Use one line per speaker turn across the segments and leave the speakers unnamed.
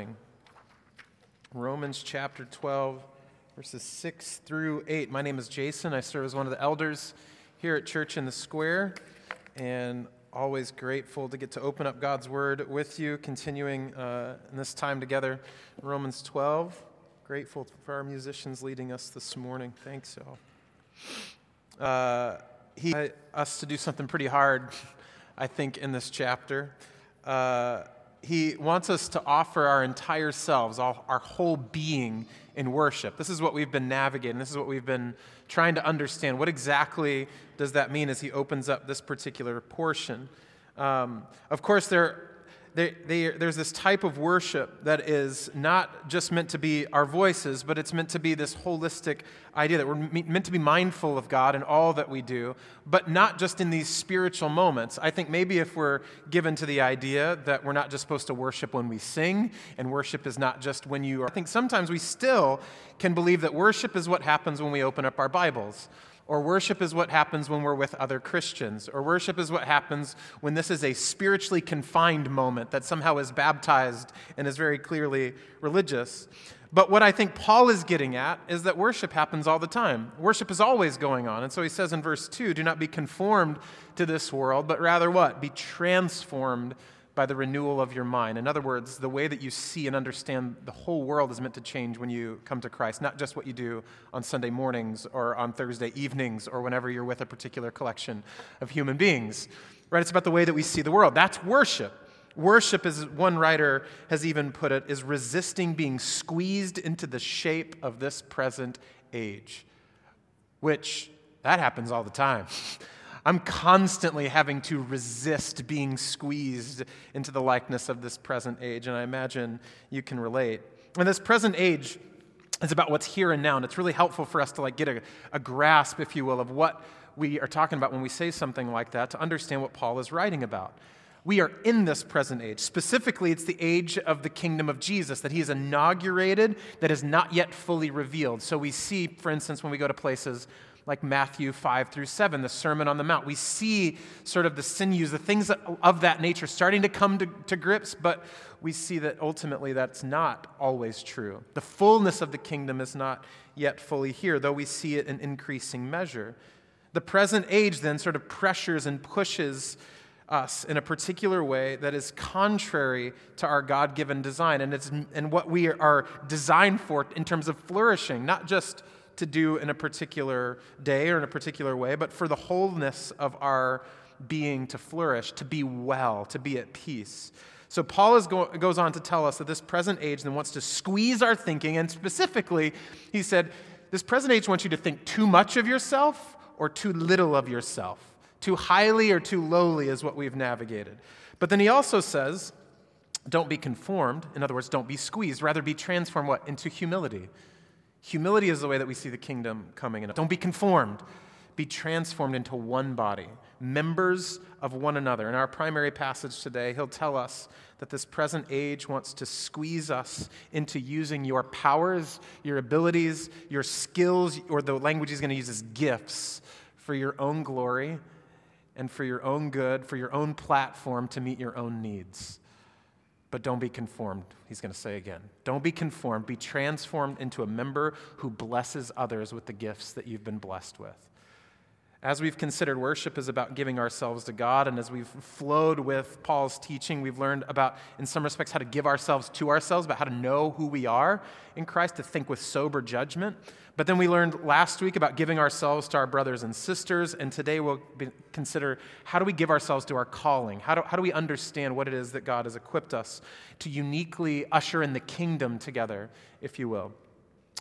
morning. Romans chapter 12, verses 6 through 8. My name is Jason. I serve as one of the elders here at Church in the Square, and always grateful to get to open up God's Word with you, continuing uh, in this time together. Romans 12. Grateful for our musicians leading us this morning. Thanks, y'all. Uh, he us to do something pretty hard, I think, in this chapter. Uh, he wants us to offer our entire selves, all, our whole being in worship. This is what we've been navigating. This is what we've been trying to understand. What exactly does that mean as he opens up this particular portion? Um, of course, there they, they, there's this type of worship that is not just meant to be our voices, but it's meant to be this holistic idea that we're meant to be mindful of God in all that we do, but not just in these spiritual moments. I think maybe if we're given to the idea that we're not just supposed to worship when we sing, and worship is not just when you are, I think sometimes we still can believe that worship is what happens when we open up our Bibles or worship is what happens when we're with other Christians. Or worship is what happens when this is a spiritually confined moment that somehow is baptized and is very clearly religious. But what I think Paul is getting at is that worship happens all the time. Worship is always going on. And so he says in verse 2 do not be conformed to this world, but rather what? Be transformed by the renewal of your mind. In other words, the way that you see and understand the whole world is meant to change when you come to Christ, not just what you do on Sunday mornings or on Thursday evenings or whenever you're with a particular collection of human beings. Right? It's about the way that we see the world. That's worship. Worship, as one writer has even put it, is resisting being squeezed into the shape of this present age, which that happens all the time. I'm constantly having to resist being squeezed into the likeness of this present age, and I imagine you can relate. And this present age is about what's here and now, and it's really helpful for us to like get a, a grasp, if you will, of what we are talking about when we say something like that to understand what Paul is writing about. We are in this present age. Specifically, it's the age of the kingdom of Jesus that he has inaugurated that is not yet fully revealed. So we see, for instance, when we go to places like Matthew 5 through 7, the Sermon on the Mount. We see sort of the sinews, the things of that nature starting to come to, to grips, but we see that ultimately that's not always true. The fullness of the kingdom is not yet fully here, though we see it in increasing measure. The present age then sort of pressures and pushes us in a particular way that is contrary to our God given design and, it's, and what we are designed for in terms of flourishing, not just to do in a particular day or in a particular way, but for the wholeness of our being to flourish, to be well, to be at peace. So Paul go, goes on to tell us that this present age then wants to squeeze our thinking, and specifically, he said, this present age wants you to think too much of yourself or too little of yourself. Too highly or too lowly is what we've navigated. But then he also says, don't be conformed. In other words, don't be squeezed. Rather, be transformed what? Into humility. Humility is the way that we see the kingdom coming in. Don't be conformed. Be transformed into one body, members of one another. In our primary passage today, he'll tell us that this present age wants to squeeze us into using your powers, your abilities, your skills, or the language he's going to use is gifts for your own glory and for your own good, for your own platform to meet your own needs. But don't be conformed, he's going to say again. Don't be conformed. Be transformed into a member who blesses others with the gifts that you've been blessed with. As we've considered, worship is about giving ourselves to God. And as we've flowed with Paul's teaching, we've learned about, in some respects, how to give ourselves to ourselves, about how to know who we are in Christ, to think with sober judgment. But then we learned last week about giving ourselves to our brothers and sisters. And today we'll consider how do we give ourselves to our calling? How do, how do we understand what it is that God has equipped us to uniquely usher in the kingdom together, if you will?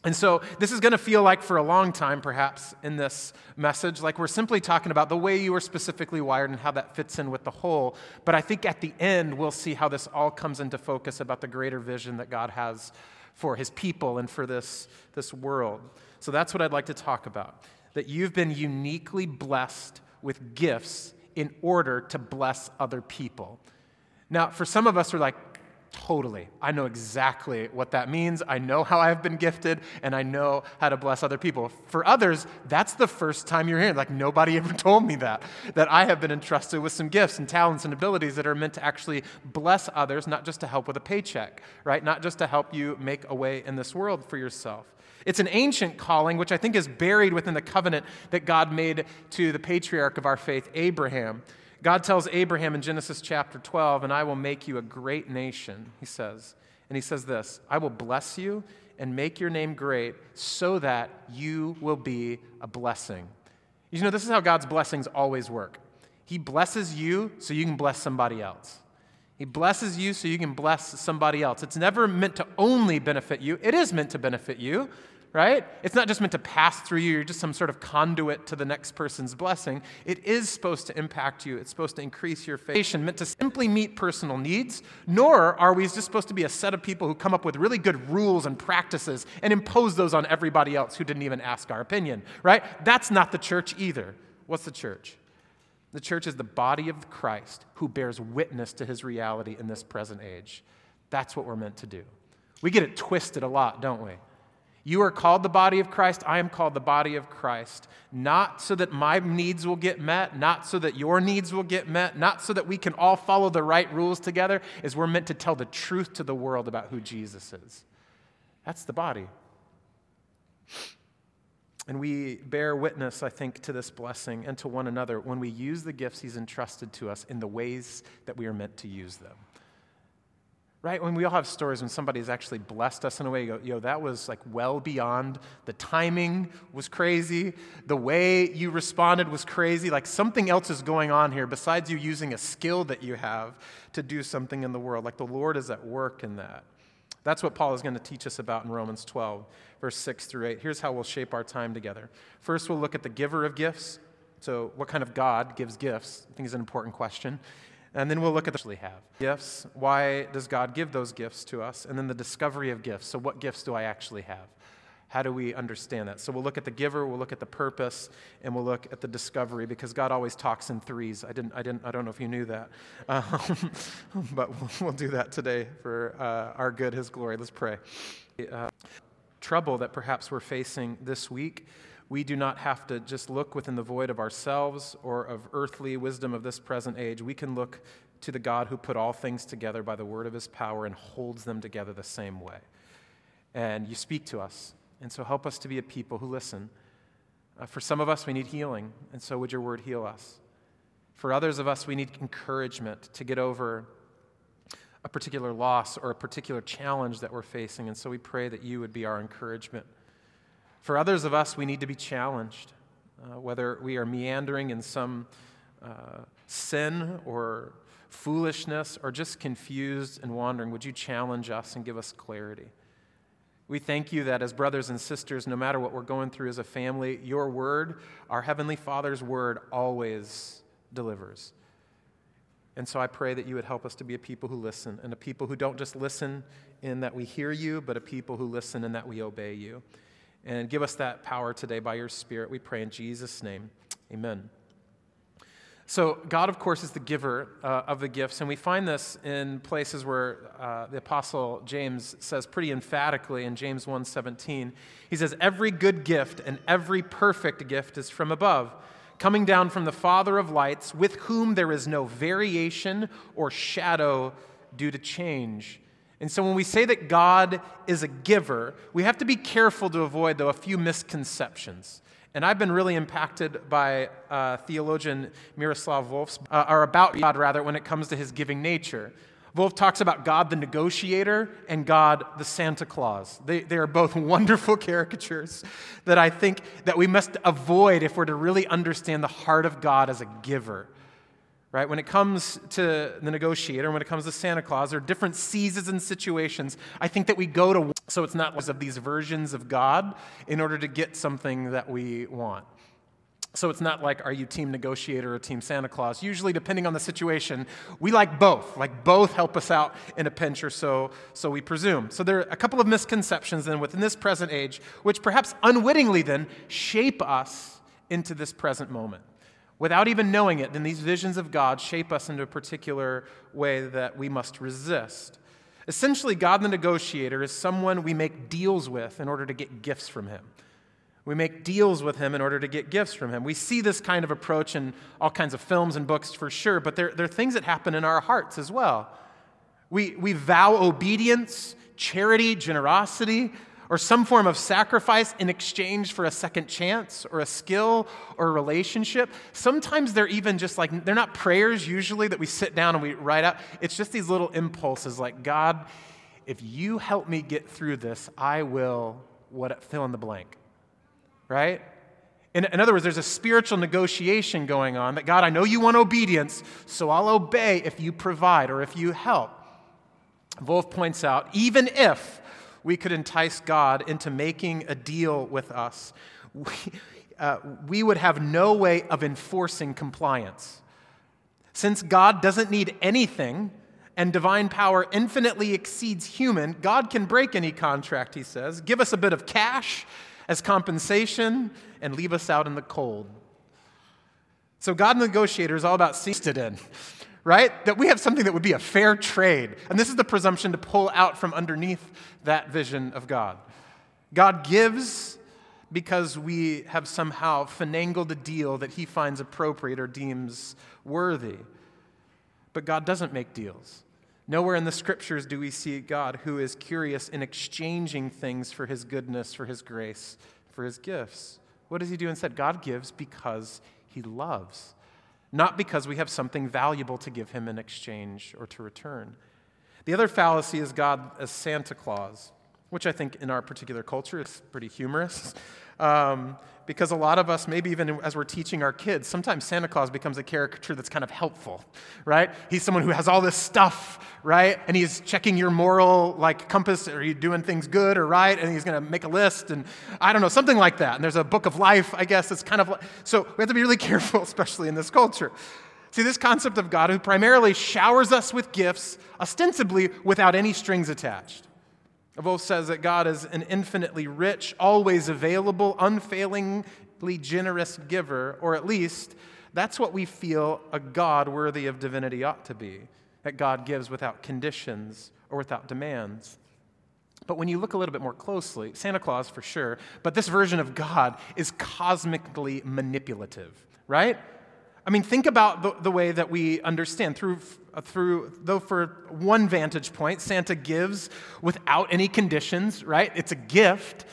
And so, this is going to feel like for a long time, perhaps, in this message, like we're simply talking about the way you are specifically wired and how that fits in with the whole. But I think at the end, we'll see how this all comes into focus about the greater vision that God has for his people and for this, this world. So, that's what I'd like to talk about that you've been uniquely blessed with gifts in order to bless other people. Now, for some of us, we're like, Totally. I know exactly what that means. I know how I've been gifted, and I know how to bless other people. For others, that's the first time you're hearing. Like, nobody ever told me that, that I have been entrusted with some gifts and talents and abilities that are meant to actually bless others, not just to help with a paycheck, right? Not just to help you make a way in this world for yourself. It's an ancient calling, which I think is buried within the covenant that God made to the patriarch of our faith, Abraham. God tells Abraham in Genesis chapter 12, and I will make you a great nation, he says. And he says this I will bless you and make your name great so that you will be a blessing. You know, this is how God's blessings always work. He blesses you so you can bless somebody else. He blesses you so you can bless somebody else. It's never meant to only benefit you, it is meant to benefit you, right? It's not just meant to pass through you, you're just some sort of conduit to the next person's blessing. It is supposed to impact you, it's supposed to increase your faith, meant to simply meet personal needs, nor are we just supposed to be a set of people who come up with really good rules and practices and impose those on everybody else who didn't even ask our opinion, right? That's not the church either. What's the church? The church is the body of Christ who bears witness to his reality in this present age. That's what we're meant to do. We get it twisted a lot, don't we? You are called the body of Christ. I am called the body of Christ. Not so that my needs will get met, not so that your needs will get met, not so that we can all follow the right rules together, is we're meant to tell the truth to the world about who Jesus is. That's the body. And we bear witness, I think, to this blessing and to one another when we use the gifts He's entrusted to us in the ways that we are meant to use them. Right? When we all have stories when somebody's actually blessed us in a way, you go, yo, that was like well beyond. The timing was crazy. The way you responded was crazy. Like something else is going on here besides you using a skill that you have to do something in the world. Like the Lord is at work in that. That's what Paul is going to teach us about in Romans 12, verse 6 through 8. Here's how we'll shape our time together. First, we'll look at the giver of gifts. So, what kind of God gives gifts? I think is an important question. And then we'll look at the have gifts. Why does God give those gifts to us? And then the discovery of gifts. So, what gifts do I actually have? How do we understand that? So, we'll look at the giver, we'll look at the purpose, and we'll look at the discovery because God always talks in threes. I, didn't, I, didn't, I don't know if you knew that. Um, but we'll, we'll, do that today for uh, our good, His glory. Let's pray. Uh, trouble that perhaps we're facing this week we do not have to just look within the void of ourselves or of earthly wisdom of this present age. We can look to the God who put all things together by the word of his power and holds them together the same way. And you speak to us. And so help us to be a people who listen. Uh, for some of us, we need healing. And so would your word heal us? For others of us, we need encouragement to get over a particular loss or a particular challenge that we're facing. And so we pray that you would be our encouragement. For others of us, we need to be challenged, uh, whether we are meandering in some uh, sin or foolishness or just confused and wandering. Would you challenge us and give us clarity? We thank you that as brothers and sisters, no matter what we're going through as a family, your word, our Heavenly Father's word, always delivers. And so I pray that you would help us to be a people who listen, and a people who don't just listen in that we hear you, but a people who listen in that we obey you. And give us that power today by your Spirit. We pray in Jesus' name. Amen. So, God, of course, is the giver uh, of the gifts, and we find this in places where uh, the Apostle James says pretty emphatically in James 1:17. He says, "Every good gift and every perfect gift is from above, coming down from the Father of lights, with whom there is no variation or shadow due to change." And so when we say that God is a giver, we have to be careful to avoid, though, a few misconceptions. And I've been really impacted by uh, theologian Miroslav Volf's, uh, or about God, rather, when it comes to his giving nature. Volf talks about God the negotiator and God the Santa Claus. They, they are both wonderful caricatures that I think that we must avoid if we're to really understand the heart of God as a giver right? When it comes to the negotiator, when it comes to Santa Claus, there are different seasons and situations. I think that we go to, so it's not of these versions of God in order to get something that we want. So it's not like, are you team negotiator or team Santa Claus? Usually, depending on the situation, we like both. Like both help us out in a pinch or so, so we presume. So there are a couple of misconceptions then within this present age, which perhaps unwittingly then shape us into this present moment without even knowing it, then these visions of God shape us into a particular way that we must resist. Essentially, God the negotiator is someone we make deals with in order to get gifts from him. We make deals with him in order to get gifts from him. We see this kind of approach in all kinds of films and books for sure, but there, there are things that happen in our hearts as well. We, we vow obedience, charity, generosity, or some form of sacrifice in exchange for a second chance or a skill or a relationship. Sometimes they're even just like, they're not prayers usually that we sit down and we write out. It's just these little impulses like, God, if you help me get through this, I will what fill in the blank. Right? In, in, other words, there's a spiritual negotiation going on that God, I know you want obedience, so I'll obey if you provide or if you help. Volf points out even if we could entice God into making a deal with us, we, uh, we would have no way of enforcing compliance. Since God doesn't need anything and divine power infinitely exceeds human, God can break any contract, he says, give us a bit of cash as compensation, and leave us out in the cold. So, God negotiator is all about seated in right? That we have something that would be a fair trade. And this is the presumption to pull out from underneath that vision of God. God gives because we have somehow finangled a deal that he finds appropriate or deems worthy. But God doesn't make deals. Nowhere in the scriptures do we see God who is curious in exchanging things for his goodness, for his grace, for his gifts. What does he do instead? God gives because he loves not because we have something valuable to give him in exchange or to return. The other fallacy is God as Santa Claus, which I think in our particular culture is pretty humorous. Um, because a lot of us, maybe even as we're teaching our kids, sometimes Santa Claus becomes a caricature that's kind of helpful, right? He's someone who has all this stuff, right? And he's checking your moral like compass. Are you doing things good or right? And he's going to make a list, and I don't know, something like that. And there's a book of life, I guess. It's kind of like, so we have to be really careful, especially in this culture. See, this concept of God who primarily showers us with gifts, ostensibly without any strings attached. Volf says that God is an infinitely rich, always available, unfailingly generous giver, or at least that's what we feel a God worthy of divinity ought to be that God gives without conditions or without demands. But when you look a little bit more closely, Santa Claus for sure, but this version of God is cosmically manipulative, right? I mean, think about the, the way that we understand through, through, though for one vantage point, Santa gives without any conditions, right? It's a gift.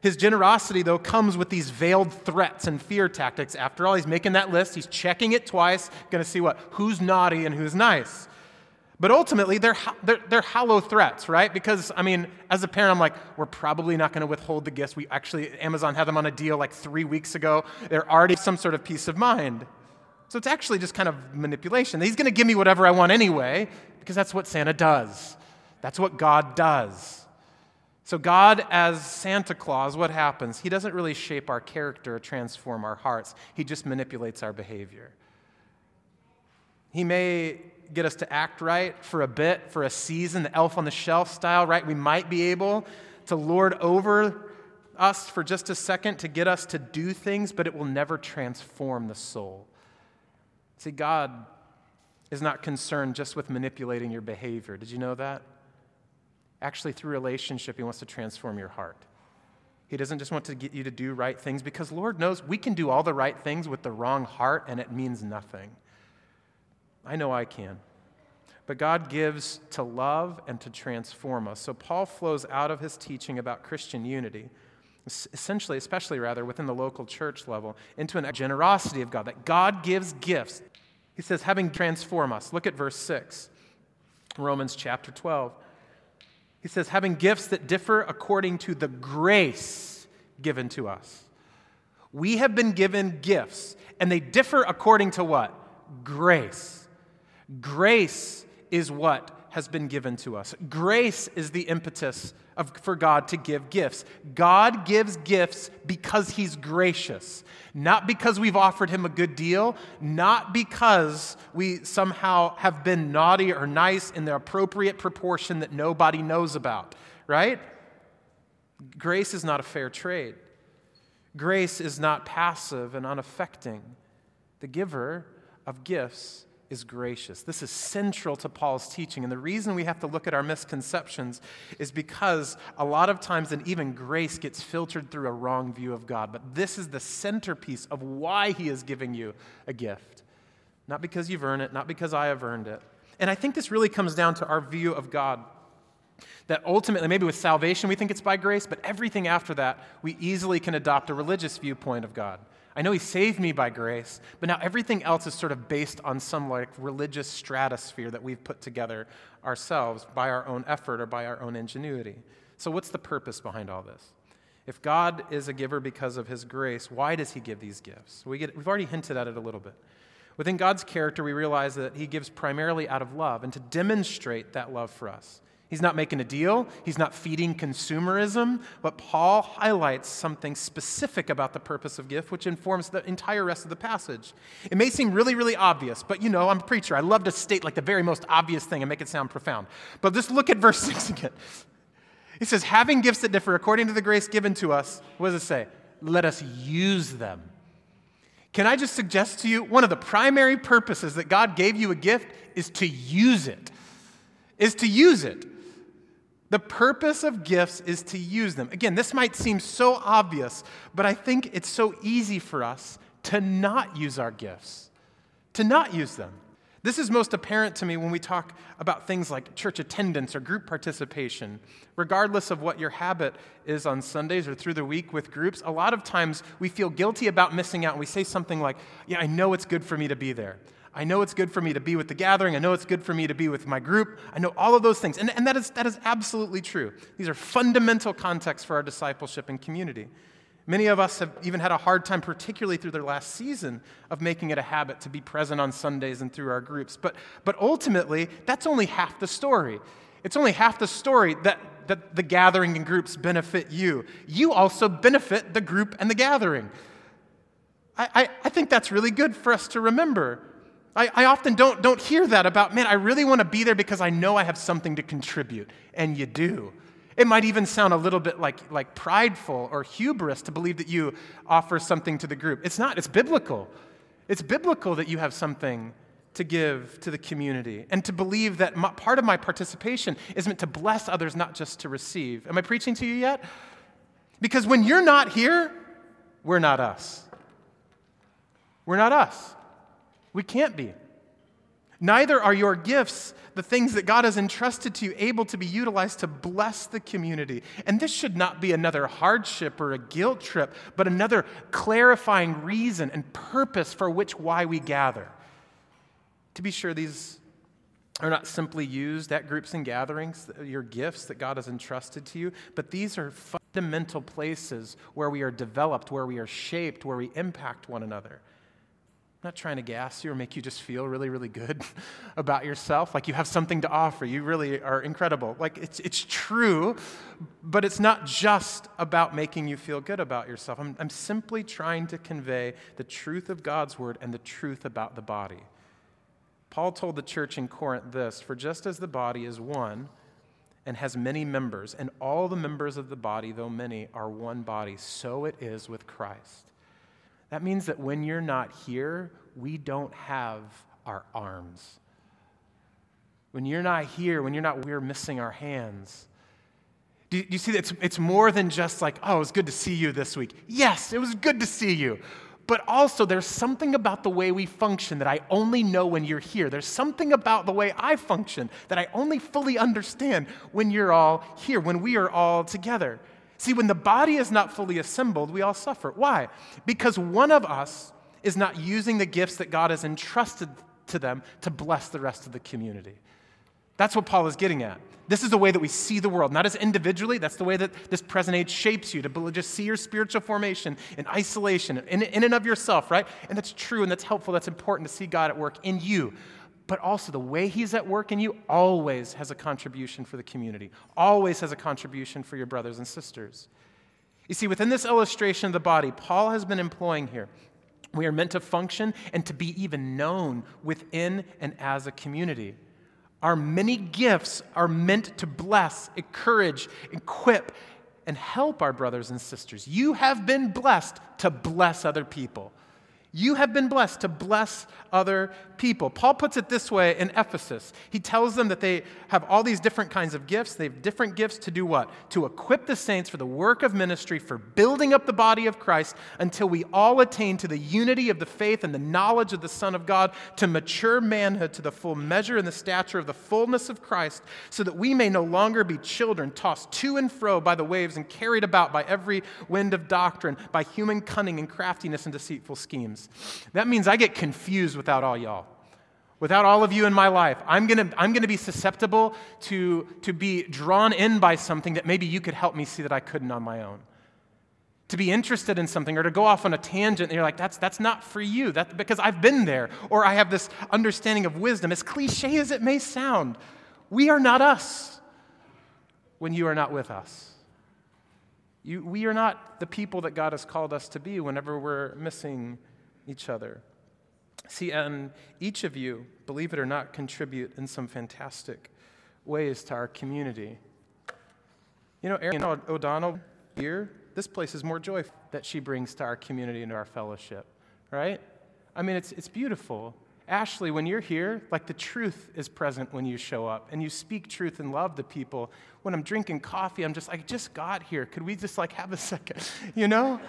His generosity, though, comes with these veiled threats and fear tactics. After all, he's making that list, he's checking it twice, to see what? Who's naughty and who's nice. But ultimately, they're, they're, they're hollow threats, right? Because, I mean, as a parent, I'm like, we're probably not going to withhold the gifts. We actually, Amazon had them on a deal like three weeks ago. They're already some sort of peace of mind. So it's actually just kind of manipulation. He's going to give me whatever I want anyway, because that's what Santa does. That's what God does. So, God, as Santa Claus, what happens? He doesn't really shape our character or transform our hearts, He just manipulates our behavior. He may get us to act right for a bit, for a season, the elf on the shelf style, right? We might be able to lord over us for just a second to get us to do things, but it will never transform the soul. See, God is not concerned just with manipulating your behavior. Did you know that? Actually, through relationship, He wants to transform your heart. He doesn't just want to get you to do right things because Lord knows we can do all the right things with the wrong heart and it means nothing. I know I can. But God gives to love and to transform us. So Paul flows out of his teaching about Christian unity essentially, especially rather, within the local church level, into a generosity of God, that God gives gifts. He says, having transform us. Look at verse 6, Romans chapter 12. He says, having gifts that differ according to the grace given to us. We have been given gifts, and they differ according to what? Grace. Grace is what has been given to us. Grace is the impetus of, for God to give gifts. God gives gifts because He's gracious, not because we've offered Him a good deal, not because we somehow have been naughty or nice in the appropriate proportion that nobody knows about, right? Grace is not a fair trade. Grace is not passive and unaffecting. The giver of gifts is gracious. This is central to Paul's teaching. And the reason we have to look at our misconceptions is because a lot of times, and even grace gets filtered through a wrong view of God. But this is the centerpiece of why he is giving you a gift. Not because you've earned it, not because I have earned it. And I think this really comes down to our view of God. That ultimately, maybe with salvation, we think it's by grace, but everything after that, we easily can adopt a religious viewpoint of God. I know he saved me by grace, but now everything else is sort of based on some like religious stratosphere that we've put together ourselves by our own effort or by our own ingenuity. So, what's the purpose behind all this? If God is a giver because of his grace, why does he give these gifts? We get, we've already hinted at it a little bit. Within God's character, we realize that he gives primarily out of love and to demonstrate that love for us. He's not making a deal, he's not feeding consumerism, but Paul highlights something specific about the purpose of gift, which informs the entire rest of the passage. It may seem really, really obvious, but you know, I'm a preacher. I love to state like the very most obvious thing and make it sound profound. But just look at verse 6 again. He says, having gifts that differ according to the grace given to us, what does it say? Let us use them. Can I just suggest to you one of the primary purposes that God gave you a gift is to use it? Is to use it. The purpose of gifts is to use them. Again, this might seem so obvious, but I think it's so easy for us to not use our gifts, to not use them. This is most apparent to me when we talk about things like church attendance or group participation. Regardless of what your habit is on Sundays or through the week with groups, a lot of times we feel guilty about missing out and we say something like, Yeah, I know it's good for me to be there. I know it's good for me to be with the gathering. I know it's good for me to be with my group. I know all of those things. And, and that, is, that is absolutely true. These are fundamental contexts for our discipleship and community. Many of us have even had a hard time, particularly through their last season, of making it a habit to be present on Sundays and through our groups. But, but ultimately, that's only half the story. It's only half the story that, that the gathering and groups benefit you. You also benefit the group and the gathering. I, I, I think that's really good for us to remember. I, I often don't, don't hear that about, man, I really want to be there because I know I have something to contribute. And you do. It might even sound a little bit like, like prideful or hubris to believe that you offer something to the group. It's not, it's biblical. It's biblical that you have something to give to the community and to believe that my, part of my participation is meant to bless others, not just to receive. Am I preaching to you yet? Because when you're not here, we're not us. We're not us. We can't be. Neither are your gifts, the things that God has entrusted to you, able to be utilized to bless the community. And this should not be another hardship or a guilt trip, but another clarifying reason and purpose for which why we gather. To be sure, these are not simply used at groups and gatherings, your gifts that God has entrusted to you, but these are fundamental places where we are developed, where we are shaped, where we impact one another. I'm not trying to gas you or make you just feel really, really good about yourself, like you have something to offer. You really are incredible. Like it's, it's true, but it's not just about making you feel good about yourself. I'm, I'm simply trying to convey the truth of God's word and the truth about the body. Paul told the church in Corinth this For just as the body is one and has many members, and all the members of the body, though many, are one body, so it is with Christ. That means that when you're not here, we don't have our arms. When you're not here, when you're not, we're missing our hands. Do you, see that? It's, it's more than just like, oh, it was good to see you this week. Yes, it was good to see you. But also, there's something about the way we function that I only know when you're here. There's something about the way I function that I only fully understand when you're all here, when we are all together. See, when the body is not fully assembled, we all suffer. Why? Because one of us is not using the gifts that God has entrusted to them to bless the rest of the community. That's what Paul is getting at. This is the way that we see the world, not as individually. That's the way that this present age shapes you to just see your spiritual formation in isolation, in, in and of yourself, right? And that's true and that's helpful. That's important to see God at work in you but also the way He's at work in you always has a contribution for the community, always has a contribution for your brothers and sisters. You see, within this illustration of the body, Paul has been employing here. We are meant to function and to be even known within and as a community. Our many gifts are meant to bless, encourage, equip, and help our brothers and sisters. You have been blessed to bless other people. You have been blessed to bless other people. Paul puts it this way in Ephesus. He tells them that they have all these different kinds of gifts. They have different gifts to do what? To equip the saints for the work of ministry, for building up the body of Christ until we all attain to the unity of the faith and the knowledge of the Son of God, to mature manhood, to the full measure and the stature of the fullness of Christ, so that we may no longer be children tossed to and fro by the waves and carried about by every wind of doctrine, by human cunning and craftiness and deceitful schemes. That means I get confused without all y'all. Without all of you in my life, I'm to I'm to be susceptible to, to be drawn in by something that maybe you could help me see that I couldn't on my own. To be interested in something or to go off on a tangent and you're like, that's, that's not for you, that, because I've been there, or I have this understanding of wisdom. As cliche as it may sound, we are not us when you are not with us. You, we are not the people that God has called us to be whenever we're missing each other. See, and each of you, believe it or not, contribute in some fantastic ways to our community. You know, Erin O'Donnell here, this place is more joy that she brings to our community and to our fellowship, right? I mean, it's, it's beautiful. Ashley, when you're here, like the truth is present when you show up and you speak truth and love to people. When I'm drinking coffee, I'm just like, I just got here. Could we just like have a second? You know?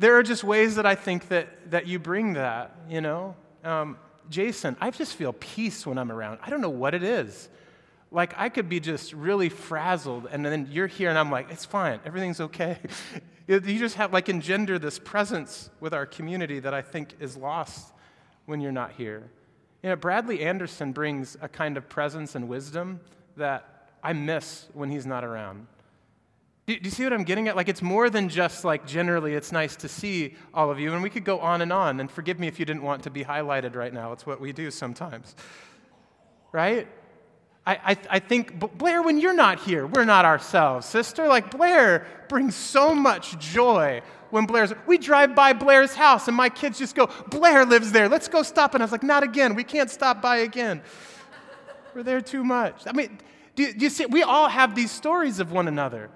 There are just ways that I think that, that you bring that, you know? Um, Jason, I just feel peace when I'm around. I don't know what it is. Like, I could be just really frazzled, and then you're here, and I'm like, it's fine, everything's okay. you just have, like, engender this presence with our community that I think is lost when you're not here. You know, Bradley Anderson brings a kind of presence and wisdom that I miss when he's not around. Do, do, you see what I'm getting at? Like, it's more than just like generally, it's nice to see all of you. And we could go on and on. And forgive me if you didn't want to be highlighted right now. It's what we do sometimes. Right? I, I, I think, Blair, when you're not here, we're not ourselves, sister. Like, Blair brings so much joy when Blair's. We drive by Blair's house, and my kids just go, Blair lives there. Let's go stop. And I was like, not again. We can't stop by again. We're there too much. I mean, do, do you see? We all have these stories of one another.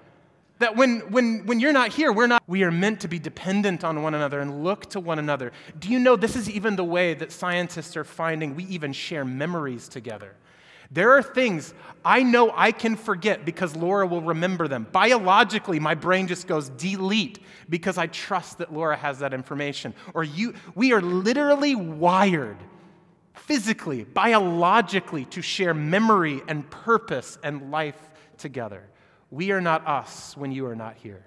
That when, when, when you're not here, we're not, we are meant to be dependent on one another and look to one another. Do you know this is even the way that scientists are finding we even share memories together? There are things I know I can forget because Laura will remember them. Biologically, my brain just goes delete because I trust that Laura has that information. Or you, we are literally wired physically, biologically to share memory and purpose and life together. We are not us when you are not here.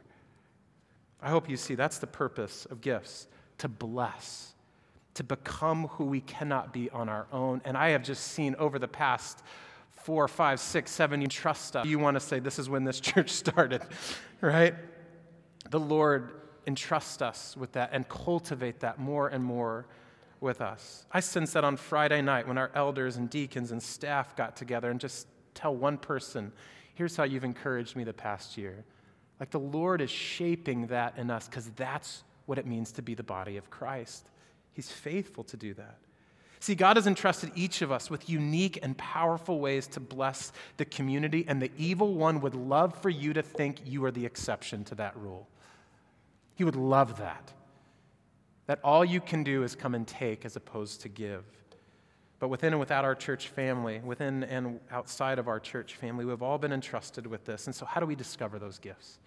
I hope you see that's the purpose of gifts to bless, to become who we cannot be on our own. And I have just seen over the past four, five, six, seven, you trust us. You want to say this is when this church started, right? The Lord entrust us with that and cultivate that more and more with us. I sense that on Friday night when our elders and deacons and staff got together and just tell one person, here's how you've encouraged me the past year. Like the Lord is shaping that in us because that's what it means to be the body of Christ. He's faithful to do that. See, God has entrusted each of us with unique and powerful ways to bless the community, and the evil one would love for you to think you are the exception to that rule. He would love that. That all you can do is come and take as opposed to give. But within and without our church family, within and outside of our church family, we've all been entrusted with this. And so, how do we discover those gifts?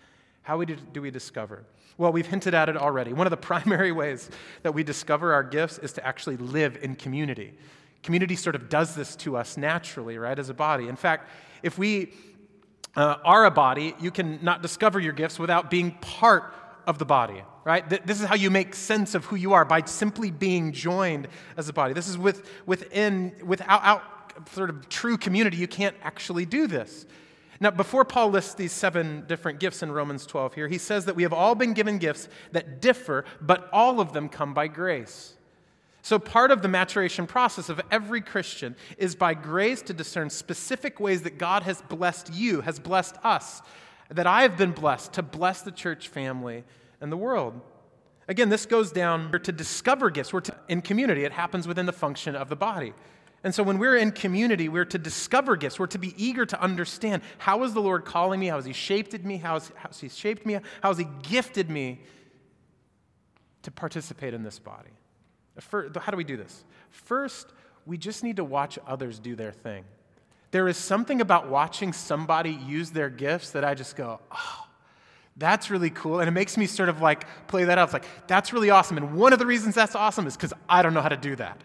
How do we discover? Well, we've hinted at it already. One of the primary ways that we discover our gifts is to actually live in community. Community sort of does this to us naturally, right, as a body. In fact, if we uh, are a body, you can not discover your gifts without being part of the body, right? This is how you make sense of who you are by simply being joined as a body. This is with, within, without out, sort of true community, you can't actually do this. Now, before Paul lists these seven different gifts in Romans 12 here, he says that we have all been given gifts that differ, but all of them come by grace. So, part of the maturation process of every Christian is by grace to discern specific ways that God has blessed you, has blessed us, that I have been blessed to bless the church family and the world. Again, this goes down to discover gifts. We're to, in community, it happens within the function of the body. And so when we're in community, we're to discover gifts. We're to be eager to understand how is the Lord calling me? How has He shaped me? How has, He shaped me? How has He gifted me? to participate in this body. how do we do this? First, we just need to watch others do their thing. There is something about watching somebody use their gifts that I just go, oh, that's really cool. And it makes me sort of like play that out. It's like, that's really awesome. And one of the reasons that's awesome is because I don't know how to do that.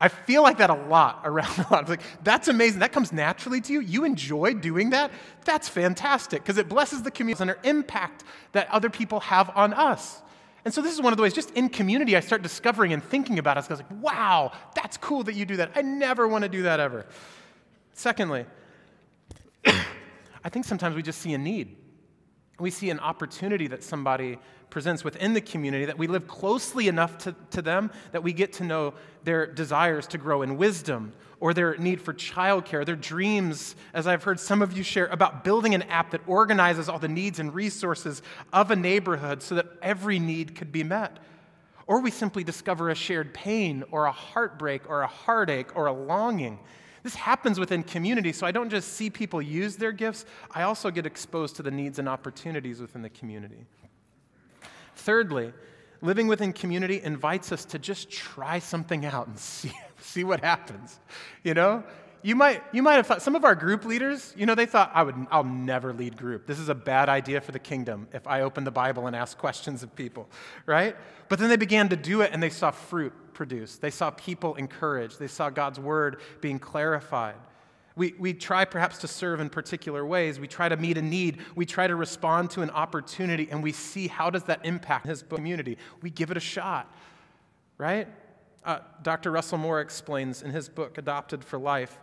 I feel like that a lot around a lot. It's like, that's amazing. That comes naturally to you. You enjoy doing that. That's fantastic because it blesses the community and our impact that other people have on us. And so this is one of the ways, just in community, I start discovering and thinking about it. I was like, wow, that's cool that you do that. I never want to do that ever. Secondly, I think sometimes we just see a need. We see an opportunity that somebody presents within the community, that we live closely enough to, to them that we get to know their desires to grow in wisdom or their need for childcare, their dreams, as I've heard some of you share, about building an app that organizes all the needs and resources of a neighborhood so that every need could be met. Or we simply discover a shared pain or a heartbreak or a heartache or a longing. This happens within community, so I don't just see people use their gifts, I also get exposed to the needs and opportunities within the community. Thirdly, living within community invites us to just try something out and see, see what happens. You know? You might, you might have thought, some of our group leaders, you know, they thought, I would, I'll never lead group. This is a bad idea for the kingdom if I open the Bible and ask questions of people, right? But then they began to do it and they saw fruit produced. They saw people encouraged. They saw God's word being clarified. We, we try perhaps to serve in particular ways. We try to meet a need. We try to respond to an opportunity, and we see how does that impact his community. We give it a shot, right? Uh, Dr. Russell Moore explains in his book, Adopted for Life,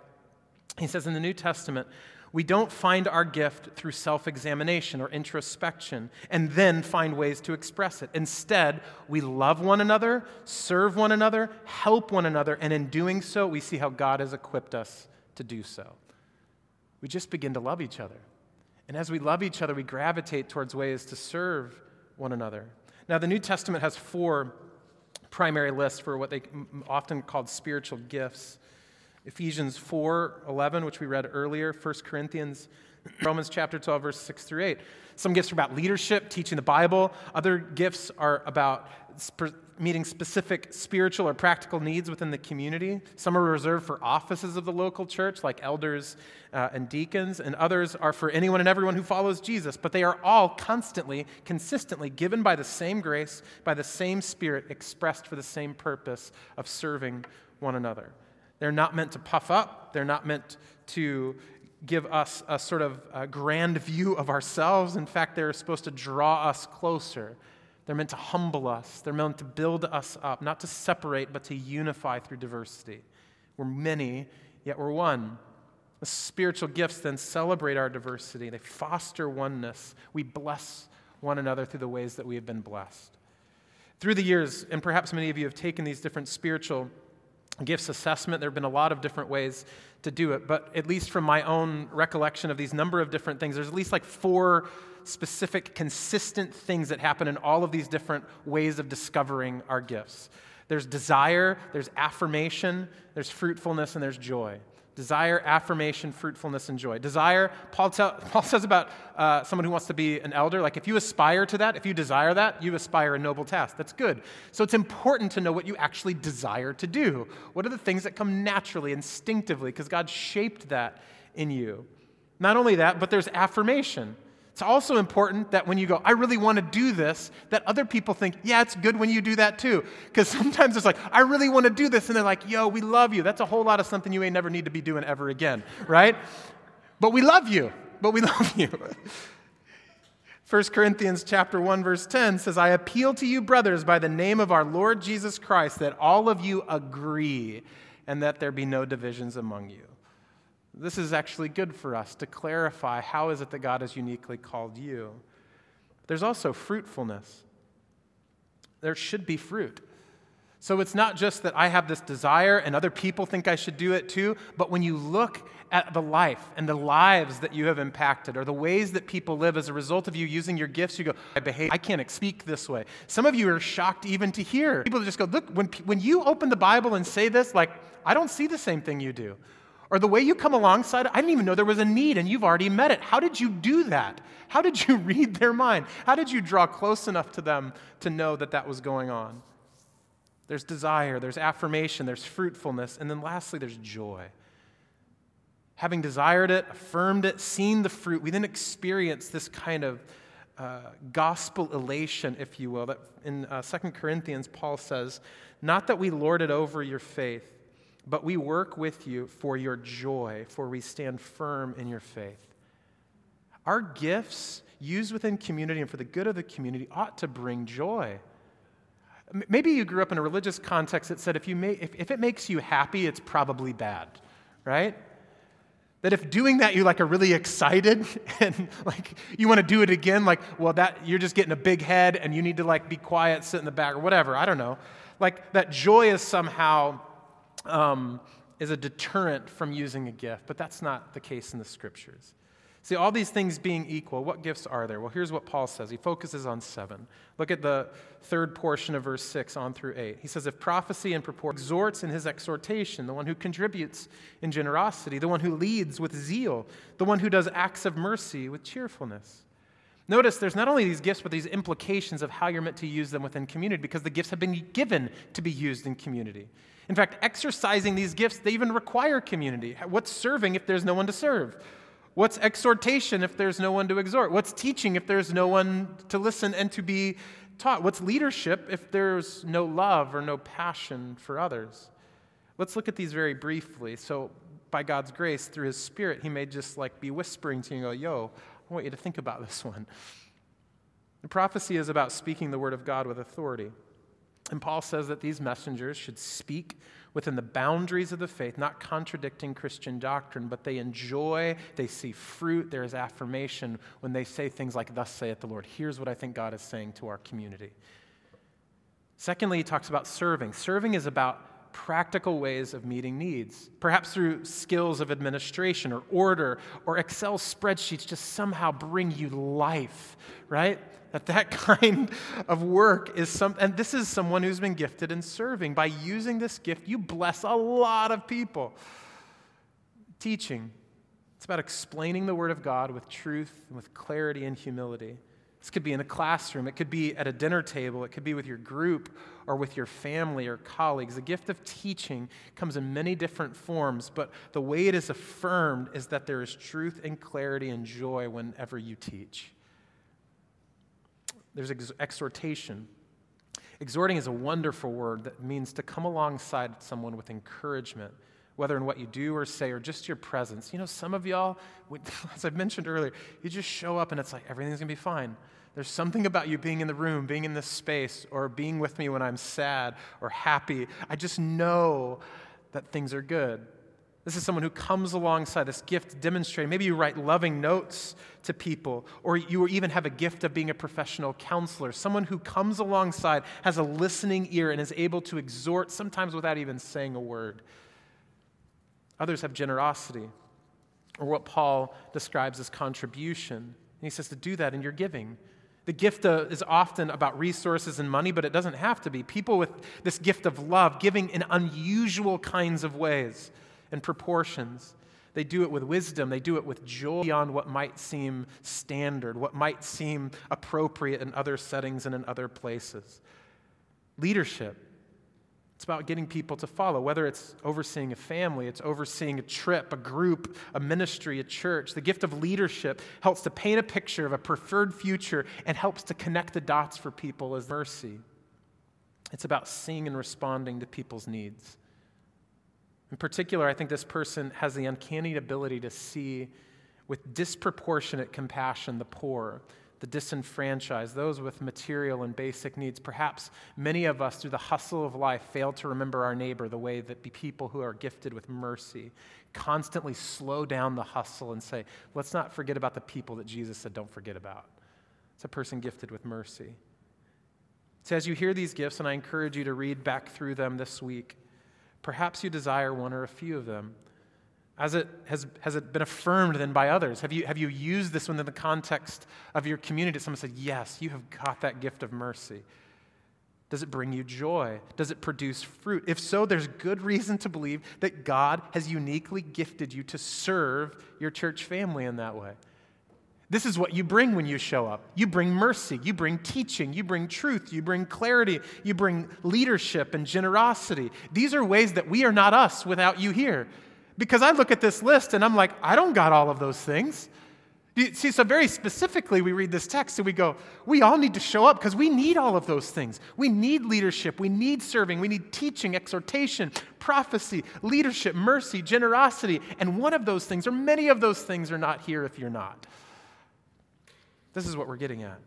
he says in the New Testament, we don't find our gift through self examination or introspection and then find ways to express it. Instead, we love one another, serve one another, help one another, and in doing so, we see how God has equipped us to do so. We just begin to love each other. And as we love each other, we gravitate towards ways to serve one another. Now, the New Testament has four primary lists for what they often called spiritual gifts. Ephesians 4 11, which we read earlier, 1 Corinthians, Romans chapter 12, verse 6 through 8. Some gifts are about leadership, teaching the Bible. Other gifts are about meeting specific spiritual or practical needs within the community. Some are reserved for offices of the local church, like elders uh, and deacons, and others are for anyone and everyone who follows Jesus. But they are all constantly, consistently given by the same grace, by the same Spirit, expressed for the same purpose of serving one another. They're not meant to puff up, they're not meant to give us a sort of a grand view of ourselves. In fact, they're supposed to draw us closer they're meant to humble us, they're meant to build us up, not to separate, but to unify through diversity. We're many, yet we're one. The spiritual gifts then celebrate our diversity, they foster oneness. We bless one another through the ways that we have been blessed. Through the years, and perhaps many of you have taken these different spiritual gifts assessment, there have been a lot of different ways to do it, but at least from my own recollection of these number of different things, there's at least like four specific, consistent things that happen in all of these different ways of discovering our gifts. There's desire, there's affirmation, there's fruitfulness, and there's joy. Desire, affirmation, fruitfulness, and joy. Desire, Paul, tell, Paul says about uh, someone who wants to be an elder, like if you aspire to that, if you desire that, you aspire a noble task. That's good. So it's important to know what you actually desire to do. What are the things that come naturally, instinctively, because God shaped that in you? Not only that, but there's affirmation. It's also important that when you go, I really want to do this, that other people think, yeah, it's good when you do that too. Because sometimes it's like, I really want to do this. And they're like, yo, we love you. That's a whole lot of something you may never need to be doing ever again, right? But we love you. But we love you. 1 Corinthians chapter 1 verse 10 says, "I appeal to you brothers by the name of our Lord Jesus Christ that all of you agree and that there be no divisions among you." This is actually good for us to clarify how is it that God has uniquely called you. There's also fruitfulness. There should be fruit. So it's not just that I have this desire and other people think I should do it too, but when you look at the life and the lives that you have impacted or the ways that people live as a result of you using your gifts, you go, I behave, I can't speak this way. Some of you are shocked even to hear. People just go, look, when, when you open the Bible and say this, like, I don't see the same thing you do. Or the way you come alongside, I didn't even know there was a need and you've already met it. How did you do that? How did you read their mind? How did you draw close enough to them to know that that was going on? There's desire, there's affirmation, there's fruitfulness, and then lastly, there's joy. Having desired it, affirmed it, seen the fruit, we then experience this kind of uh, gospel elation, if you will. That in uh, 2 Corinthians, Paul says, Not that we lord it over your faith, but we work with you for your joy, for we stand firm in your faith. Our gifts used within community and for the good of the community ought to bring joy. Maybe you grew up in a religious context that said if, you may, if, if it makes you happy, it's probably bad, right? That if doing that you like are really excited and like you want to do it again, like, well, that you're just getting a big head and you need to like be quiet, sit in the back, or whatever. I don't know. Like that joy is somehow um, is a deterrent from using a gift, but that's not the case in the scriptures. See, all these things being equal, what gifts are there? Well, here's what Paul says. He focuses on seven. Look at the third portion of verse six on through eight. He says, If prophecy and purport exhorts in his exhortation, the one who contributes in generosity, the one who leads with zeal, the one who does acts of mercy with cheerfulness. Notice there's not only these gifts, but these implications of how you're meant to use them within community because the gifts have been given to be used in community. In fact, exercising these gifts, they even require community. What's serving if there's no one to serve? What's exhortation if there's no one to exhort? What's teaching if there's no one to listen and to be taught? What's leadership if there's no love or no passion for others? Let's look at these very briefly. So, by God's grace, through His Spirit, He may just like be whispering to you, and go, yo, I want you to think about this one. The prophecy is about speaking the word of God with authority. And Paul says that these messengers should speak within the boundaries of the faith, not contradicting Christian doctrine, but they enjoy, they see fruit, there is affirmation when they say things like, Thus saith the Lord. Here's what I think God is saying to our community. Secondly, he talks about serving. Serving is about practical ways of meeting needs, perhaps through skills of administration or order or Excel spreadsheets just somehow bring you life, right? That that kind of work is some, and this is someone who's been gifted in serving. By using this gift, you bless a lot of people. Teaching, it's about explaining the Word of God with truth and with clarity and humility. This could be in a classroom, it could be at a dinner table, it could be with your group or with your family or colleagues. The gift of teaching comes in many different forms, but the way it is affirmed is that there is truth and clarity and joy whenever you teach. There's ex- exhortation. Exhorting is a wonderful word that means to come alongside someone with encouragement, whether in what you do or say or just your presence. You know, some of y'all, as I mentioned earlier, you just show up and it's like everything's gonna be fine. There's something about you being in the room, being in this space, or being with me when I'm sad or happy. I just know that things are good. This is someone who comes alongside this gift demonstrating. Maybe you write loving notes to people, or you even have a gift of being a professional counselor. Someone who comes alongside, has a listening ear, and is able to exhort, sometimes without even saying a word. Others have generosity, or what Paul describes as contribution. And he says to do that in your giving. The gift uh, is often about resources and money, but it doesn't have to be. People with this gift of love, giving in unusual kinds of ways and proportions. They do it with wisdom. They do it with joy beyond what might seem standard, what might seem appropriate in other settings and in other places. Leadership. It's about getting people to follow, whether it's overseeing a family, it's overseeing a trip, a group, a ministry, a church. The gift of leadership helps to paint a picture of a preferred future and helps to connect the dots for people as mercy. It's about seeing and responding to people's needs. In particular, I think this person has the uncanny ability to see with disproportionate compassion the poor, the disenfranchised, those with material and basic needs. Perhaps many of us, through the hustle of life, fail to remember our neighbor the way that people who are gifted with mercy constantly slow down the hustle and say, let's not forget about the people that Jesus said don't forget about. It's a person gifted with mercy. So, as you hear these gifts, and I encourage you to read back through them this week, Perhaps you desire one or a few of them. Has it, has, has it been affirmed then by others? Have you, have you used this within the context of your community? Someone said, Yes, you have got that gift of mercy. Does it bring you joy? Does it produce fruit? If so, there's good reason to believe that God has uniquely gifted you to serve your church family in that way. This is what you bring when you show up. You bring mercy, you bring teaching, you bring truth, you bring clarity, you bring leadership and generosity. These are ways that we are not us without you here. Because I look at this list and I'm like, I don't got all of those things. See, so very specifically, we read this text and we go, we all need to show up because we need all of those things. We need leadership, we need serving, we need teaching, exhortation, prophecy, leadership, mercy, generosity. And one of those things, or many of those things, are not here if you're not. This is what we're getting at.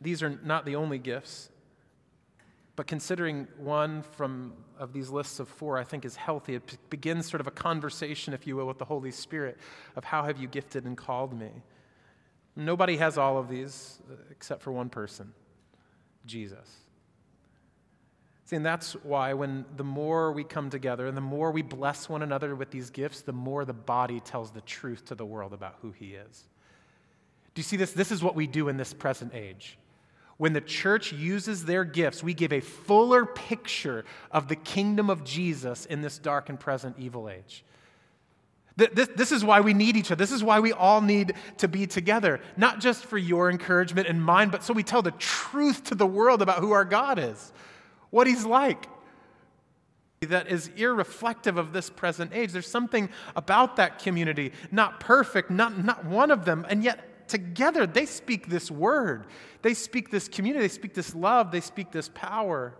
These are not the only gifts, but considering one from of these lists of four, I think is healthy. It begins sort of a conversation, if you will, with the Holy Spirit of how have you gifted and called me. Nobody has all of these uh, except for one person Jesus. See, and that's why when the more we come together and the more we bless one another with these gifts, the more the body tells the truth to the world about who he is. Do you see this? This is what we do in this present age. When the church uses their gifts, we give a fuller picture of the kingdom of Jesus in this dark and present evil age. This, this is why we need each other. This is why we all need to be together, not just for your encouragement and mine, but so we tell the truth to the world about who our God is, what He's like. That is irreflective of this present age. There's something about that community, not perfect, not, not one of them, and yet together they speak this word. They speak this community. They speak this love. They speak this power.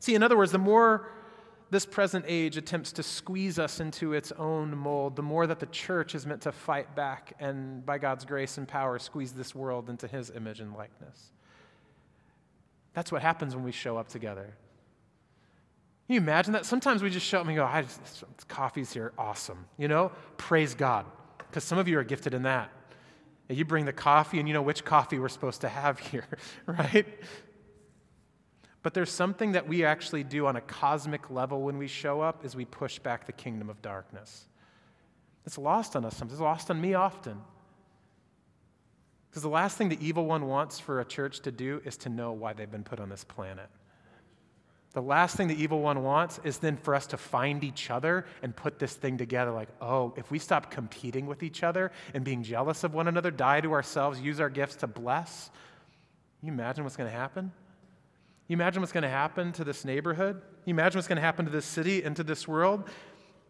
See, in other words, the more this present age attempts to squeeze us into its own mold, the more that the church is meant to fight back and, by God's grace and power, squeeze this world into his image and likeness. That's what happens when we show up together. Can you imagine that? Sometimes we just show up and go, I just, coffee's here, awesome. You know, praise God. Because some of you are gifted in that. You bring the coffee, and you know which coffee we're supposed to have here, right? But there's something that we actually do on a cosmic level when we show up is we push back the kingdom of darkness. It's lost on us sometimes. It's lost on me often. Because the last thing the evil one wants for a church to do is to know why they've been put on this planet. The last thing the evil one wants is then for us to find each other and put this thing together like, oh, if we stop competing with each other and being jealous of one another, die to ourselves, use our gifts to bless, you imagine what's going to happen? You imagine what's going to happen to this neighborhood? You imagine what's going to happen to this city and to this world?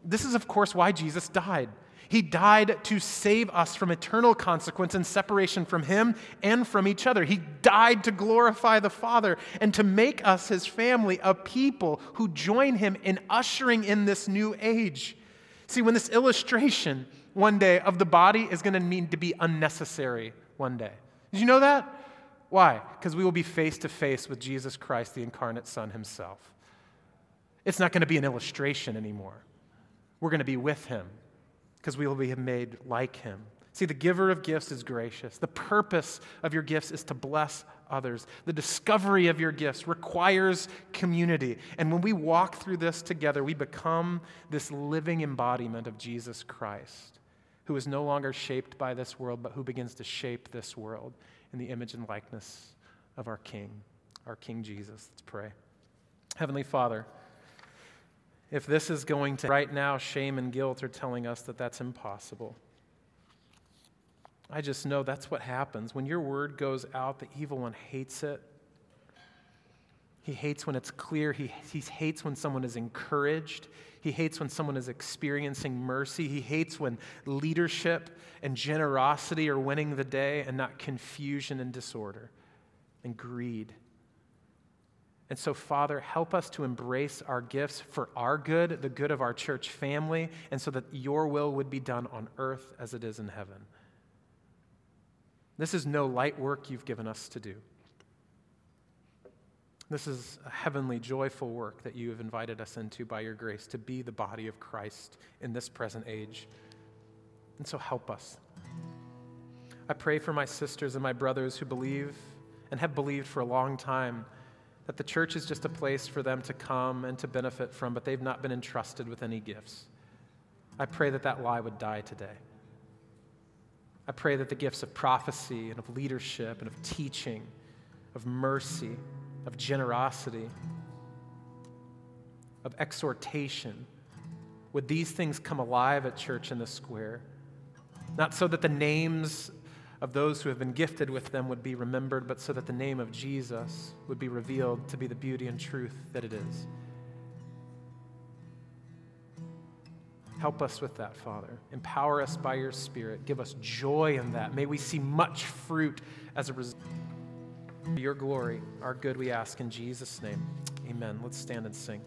This is, of course, why Jesus died. He died to save us from eternal consequence and separation from Him and from each other. He died to glorify the Father and to make us His family, a people who join Him in ushering in this new age. See, when this illustration one day of the body is going to need to be unnecessary one day. Did you know that? Why? Because we will be face to face with Jesus Christ, the incarnate Son Himself. It's not going to be an illustration anymore. We're going to be with Him because we will be made like him. See, the giver of gifts is gracious. The purpose of your gifts is to bless others. The discovery of your gifts requires community. And when we walk through this together, we become this living embodiment of Jesus Christ, who is no longer shaped by this world, but who begins to shape this world in the image and likeness of our King, our King Jesus. Let's pray. Heavenly Father, if this is going to, right now, shame and guilt are telling us that that's impossible. I just know that's what happens. When your word goes out, the evil one hates it. He hates when it's clear. He, he hates when someone is encouraged. He hates when someone is experiencing mercy. He hates when leadership and generosity are winning the day and not confusion and disorder and greed. And so, Father, help us to embrace our gifts for our good, the good of our church family, and so that your will would be done on earth as it is in heaven. This is no light work you've given us to do. This is a heavenly, joyful work that you have invited us into by your grace to be the body of Christ in this present age. And so, help us. I pray for my sisters and my brothers who believe and have believed for a long time that the church is just a place for them to come and to benefit from, but they've not been entrusted with any gifts. I pray that that lie would die today. I pray that the gifts of prophecy and of leadership and of teaching, of mercy, of generosity, of exhortation. Would these things come alive at church in the square? Not so that the names of those who have been gifted with them would be remembered, but so that the name of Jesus would be revealed to be the beauty and truth that it is. Help us with that, Father. Empower us by your Spirit. Give us joy in that. May we see much fruit as a result. Your glory, our good, we ask in Jesus' name. Amen. Let's stand and sing.